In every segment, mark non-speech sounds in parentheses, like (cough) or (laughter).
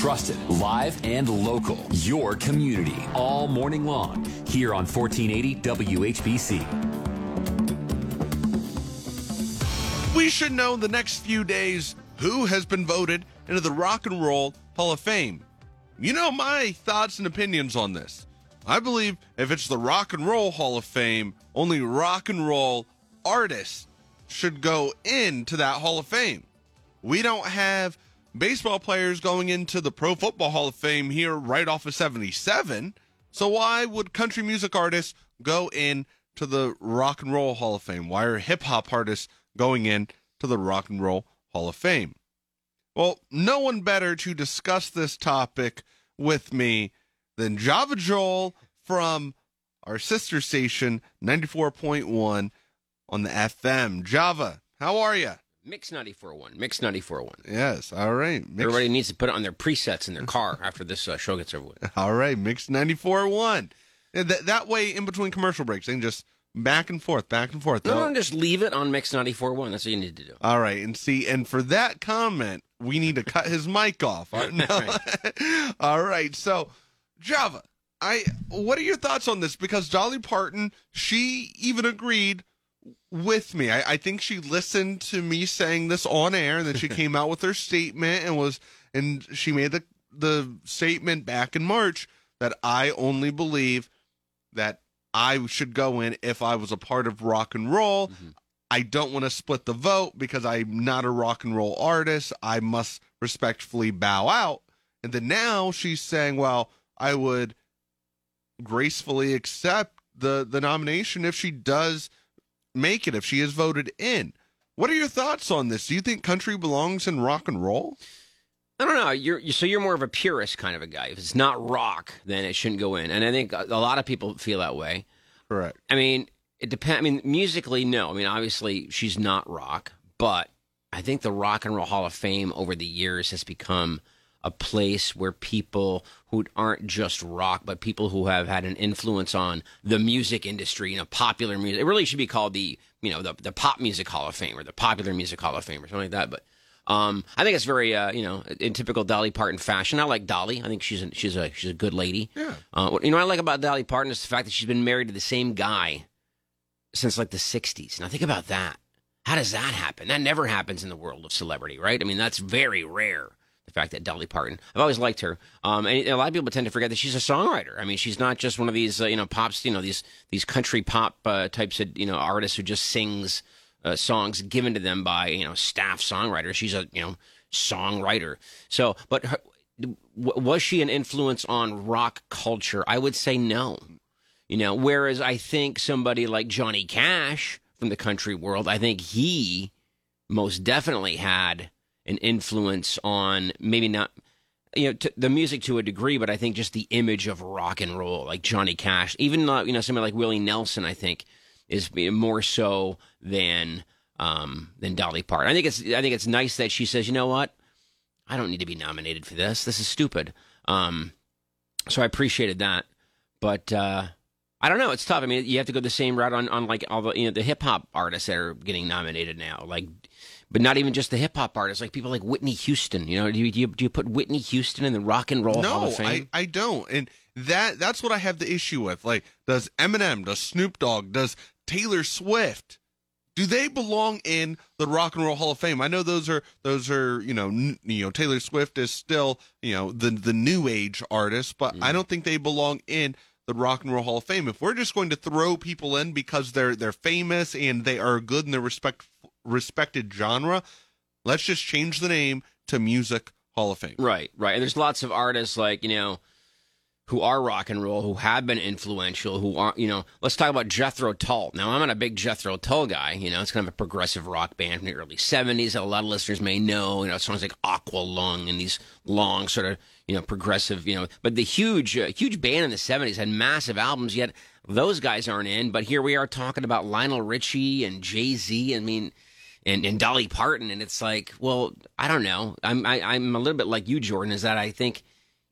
trusted, live and local. Your community all morning long here on 1480 WHBC. We should know in the next few days who has been voted into the Rock and Roll Hall of Fame. You know my thoughts and opinions on this. I believe if it's the Rock and Roll Hall of Fame, only rock and roll artists should go into that Hall of Fame. We don't have baseball players going into the Pro Football Hall of Fame here right off of 77. So why would country music artists go in to the Rock and Roll Hall of Fame? Why are hip hop artists going in to the Rock and Roll Hall of Fame? Well, no one better to discuss this topic with me than Java Joel from our sister station 94.1 on the FM. Java, how are you? Mix 94.1. Mix 94.1. Yes, all right. Mix, Everybody needs to put it on their presets in their car (laughs) after this uh, show gets over with. all right, Mix 94.1. And That, that way, in between commercial breaks, they can just back and forth, back and forth. No, no, just leave it on Mix 94.1. That's what you need to do. All right, and see, and for that comment, we need to cut his mic off. (laughs) All right. (laughs) All right, so Java, I what are your thoughts on this? Because Dolly Parton, she even agreed with me. I, I think she listened to me saying this on air, and then she (laughs) came out with her statement and was and she made the the statement back in March that I only believe that I should go in if I was a part of rock and roll. Mm-hmm. I don't want to split the vote because I'm not a rock and roll artist. I must respectfully bow out. And then now she's saying, well, I would gracefully accept the the nomination if she does make it, if she is voted in. What are your thoughts on this? Do you think country belongs in rock and roll? I don't know. You're you- so you're more of a purist kind of a guy. If it's not rock, then it shouldn't go in. And I think a, a lot of people feel that way. Correct. I mean, it depends. I mean, musically, no. I mean, obviously, she's not rock, but I think the Rock and Roll Hall of Fame over the years has become a place where people who aren't just rock, but people who have had an influence on the music industry, you know, popular music. It really should be called the, you know, the the Pop Music Hall of Fame or the Popular Music Hall of Fame or something like that. But um, I think it's very, uh, you know, in typical Dolly Parton fashion. I like Dolly. I think she's a, she's a she's a good lady. Yeah. Uh, you know, what I like about Dolly Parton is the fact that she's been married to the same guy since like the '60s. Now think about that. How does that happen? That never happens in the world of celebrity, right? I mean, that's very rare. The fact that Dolly Parton, I've always liked her, um, and a lot of people tend to forget that she's a songwriter. I mean, she's not just one of these, uh, you know, pops, you know, these these country pop uh, types of, you know, artists who just sings uh, songs given to them by, you know, staff songwriters. She's a, you know, songwriter. So, but her, was she an influence on rock culture? I would say no. You know, whereas I think somebody like Johnny Cash from the country world, I think he most definitely had an influence on maybe not you know t- the music to a degree, but I think just the image of rock and roll, like Johnny Cash, even uh, you know somebody like Willie Nelson, I think is more so than um, than Dolly Parton. I think it's I think it's nice that she says, you know what, I don't need to be nominated for this. This is stupid. Um, so I appreciated that, but uh, I don't know. It's tough. I mean, you have to go the same route on, on like all the you know the hip hop artists that are getting nominated now, like, but not even just the hip hop artists, like people like Whitney Houston. You know, do you, do you do you put Whitney Houston in the Rock and Roll Hall No, of Fame? I, I don't. And that that's what I have the issue with. Like, does Eminem, does Snoop Dogg, does Taylor Swift, do they belong in the Rock and Roll Hall of Fame? I know those are those are you know n- you know Taylor Swift is still you know the the new age artist, but I mm. don't think they belong in the Rock and Roll Hall of Fame. If we're just going to throw people in because they're they're famous and they are good in their respect respected genre, let's just change the name to Music Hall of Fame. Right, right. And there's lots of artists like, you know, who are rock and roll, who have been influential, who are, you know, let's talk about Jethro Tull. Now, I'm not a big Jethro Tull guy. You know, it's kind of a progressive rock band from the early 70s. that A lot of listeners may know, you know, songs like Aqualung and these long sort of, you know, progressive, you know, but the huge, uh, huge band in the 70s had massive albums, yet those guys aren't in. But here we are talking about Lionel Richie and Jay Z. I mean, and, and Dolly Parton, and it's like, well, I don't know. I'm I, I'm a little bit like you, Jordan. Is that I think,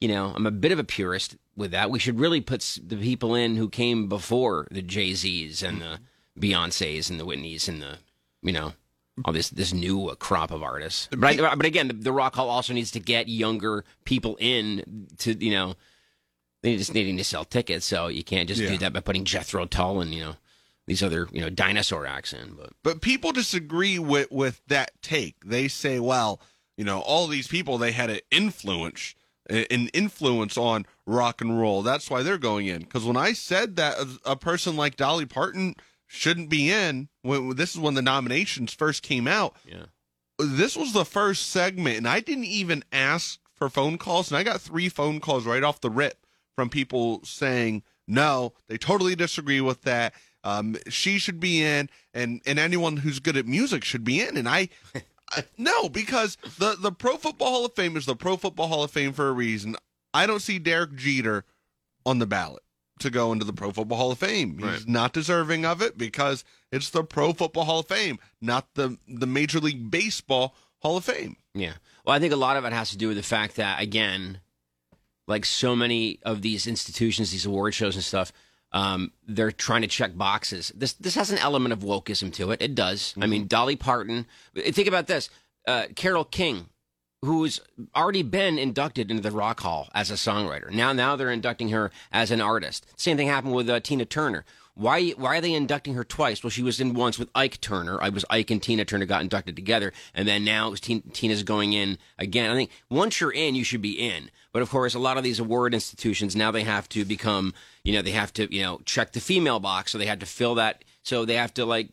you know, I'm a bit of a purist with that. We should really put the people in who came before the Jay Z's and the Beyonces and the Whitneys and the, you know, all this this new uh, crop of artists. But I, but again, the, the Rock Hall also needs to get younger people in to you know they just needing to sell tickets. So you can't just Yeah. do that by putting Jethro Tull and you know these other you know dinosaur acts in. But But people disagree with with that take. They say, well, you know, all these people they had an influence an influence on rock and roll. That's why they're going in. Because when I said that a- a person like Dolly Parton shouldn't be in, when this is when the nominations first came out. yeah, This was the first segment, and I didn't even ask for phone calls, and I got three phone calls right off the rip from people saying no, they totally disagree with that. Um, she should be in, and and anyone who's good at music should be in. And I, (laughs) I no, because the the Pro Football Hall of Fame is the Pro Football Hall of Fame for a reason. I don't see Derek Jeter on the ballot to go into the Pro Football Hall of Fame. He's Right. not deserving of it because it's the Pro Football Hall of Fame, not the the Major League Baseball Hall of Fame. yeah. Well, I think a lot of it has to do with the fact that again, like so many of these institutions, these award shows and stuff. Um, they're trying to check boxes. This this has an element of wokeism to it. It does. I mean, Dolly Parton. Think about this. Uh, Carole King, who's already been inducted into the Rock Hall as a songwriter. Now, now they're inducting her as an artist. Same thing happened with uh, Tina Turner. Why, why are they inducting her twice? Well, she was in once with Ike Turner. I was Ike and Tina Turner got inducted together, and then now Tina, Tina's going in again. I think once you're in, you should be in. But of course, a lot of these award institutions now they have to become, you know, they have to, you know, check the female box, so they have to fill that. So they have to like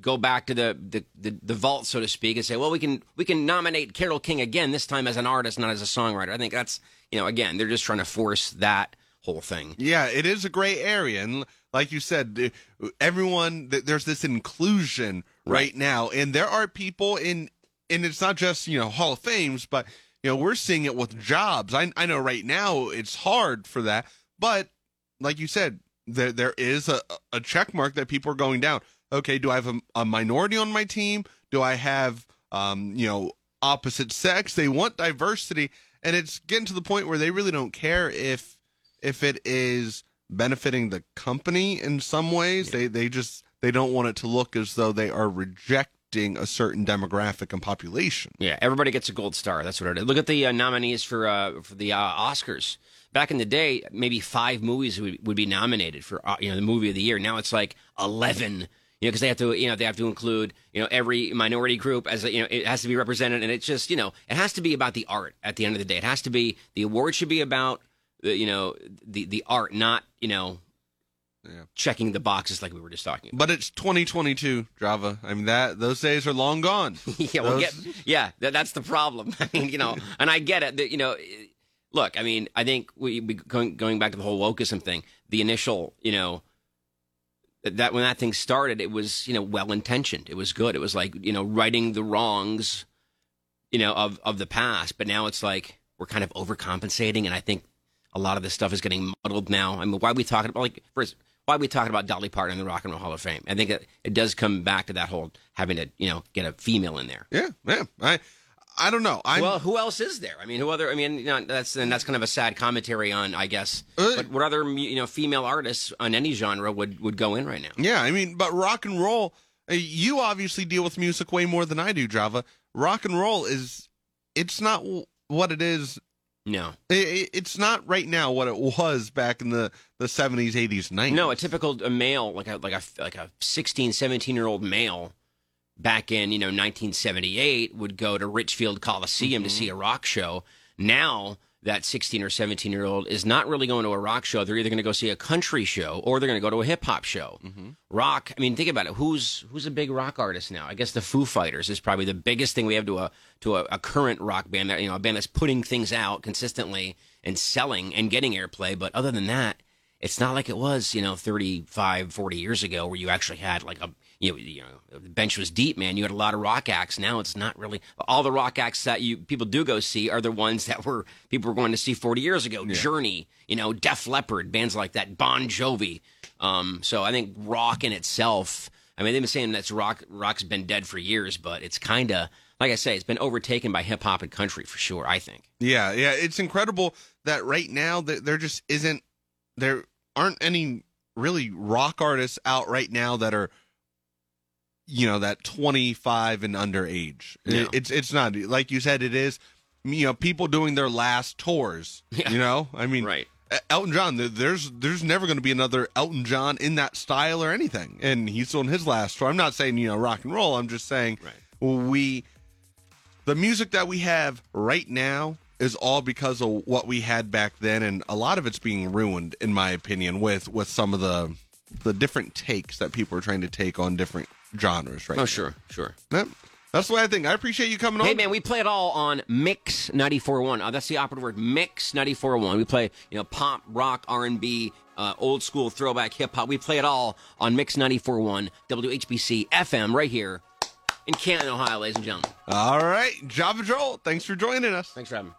go back to the, the, the, the vault, so to speak, and say, well, we can we can nominate Carole King again this time as an artist, not as a songwriter. I think that's you know, again, they're just trying to force that whole thing. Yeah, it is a gray area, and like you said, everyone there's this inclusion right, Right. now, and there are people in, and it's not just you know Hall of Fames, but you know we're seeing it with jobs. I I know right now it's hard for that, but like you said, there there is a a check mark that people are going down. Okay, do I have a, a minority on my team? Do I have um you know opposite sex? They want diversity, and it's getting to the point where they really don't care if if it is benefiting the company in some ways. They they just they don't want it to look as though they are rejecting a certain demographic and population. Yeah, everybody gets a gold star. That's what it is. Look at the uh, nominees for uh, for the uh, Oscars. Back in the day, maybe five movies would, would be nominated for uh, you know the movie of the year. Now it's like eleven. You know, because they have to, you know, they have to include, you know, every minority group as, you know, it has to be represented, and it's just, you know, it has to be about the art. At the end of the day, it has to be the award should be about, the, you know, the the art, not, you know, Yeah. checking the boxes like we were just talking. about. But it's 2022, Java. I mean that those days are long gone. (laughs) yeah, well, Those- get, yeah, that, that's the problem. (laughs) I mean, you know, and I get it. That, you know, look, I mean, I think we, we going going back to the whole wokeism thing. The initial, you know, that when that thing started, it was you know well intentioned. It was good. It was like you know righting the wrongs, you know, of of the past. But now it's like we're kind of overcompensating, and I think a lot of this stuff is getting muddled now. I mean, why are we talking about like first? Why are we talking about Dolly Parton in the Rock and Roll Hall of Fame? I think that it does come back to that whole having to you know get a female in there. Yeah, yeah. I I don't know. I'm well, who else is there? I mean, who other? I mean, you know, that's and that's kind of a sad commentary on, I guess. Uh, but what other you know female artists on any genre would would go in right now? Yeah, I mean, but rock and roll, uh, you obviously deal with music way more than I do, Java. Rock and roll is, it's not what it is. No, I- I- It's not right now what it was back in the, the 70s, 80s, 90s. no. A typical a male, like a like a like a 16, 17 year old male, back in you know 1978, would go to Richfield Coliseum to mm-hmm. see a rock show. Now that 16 or 17 year old is not really going to a rock show. They're either going to go see a country show or they're going to go to a hip hop show. Mm-hmm. Rock. I mean, think about it. Who's who's a big rock artist now? I guess the Foo Fighters is probably the biggest thing we have to a to a, a current rock band that you know a band that's putting things out consistently and selling and getting airplay. But other than that, it's not like it was you know 35, 40 years ago where you actually had like a you know, you know the bench was deep, man. You had a lot of rock acts. Now it's not really all the rock acts that you people do go see are the ones that were people were going to see 40 years ago. Journey, you know, Def Leppard, bands like that, Bon Jovi. Um, so I think rock in itself. I mean, they've been saying that's rock. Rock's been dead for years, but it's kind of like I say, it's been overtaken by hip hop and country for sure. I think. Yeah, yeah. It's incredible that right now that there just isn't, there aren't any really rock artists out right now that are you know that 25 and under age. It- it's it's not like you said. It is you know people doing their last tours. Yeah. You know, I mean, Right. Elton John. There's there's never going to be another Elton John in that style or anything, and he's on his last tour. I'm not saying you know rock and roll. I'm just saying we the music that we have right now is all because of what we had back then and a lot of it's being ruined in my opinion with with some of the the different takes that people are trying to take on different genres right Oh, now. sure, sure. Yep. that's the way i think i appreciate you coming Hey on Hey, man, we play it all on Mix 94.1. Uh, that's the operative word, Mix 94.1. We play, you know, pop, rock, R&B, uh, old school throwback hip hop. We play it all on Mix 94.1 WHBC FM right here in Canton, Ohio, ladies and gentlemen. all right java joel thanks for joining us Thanks for having me.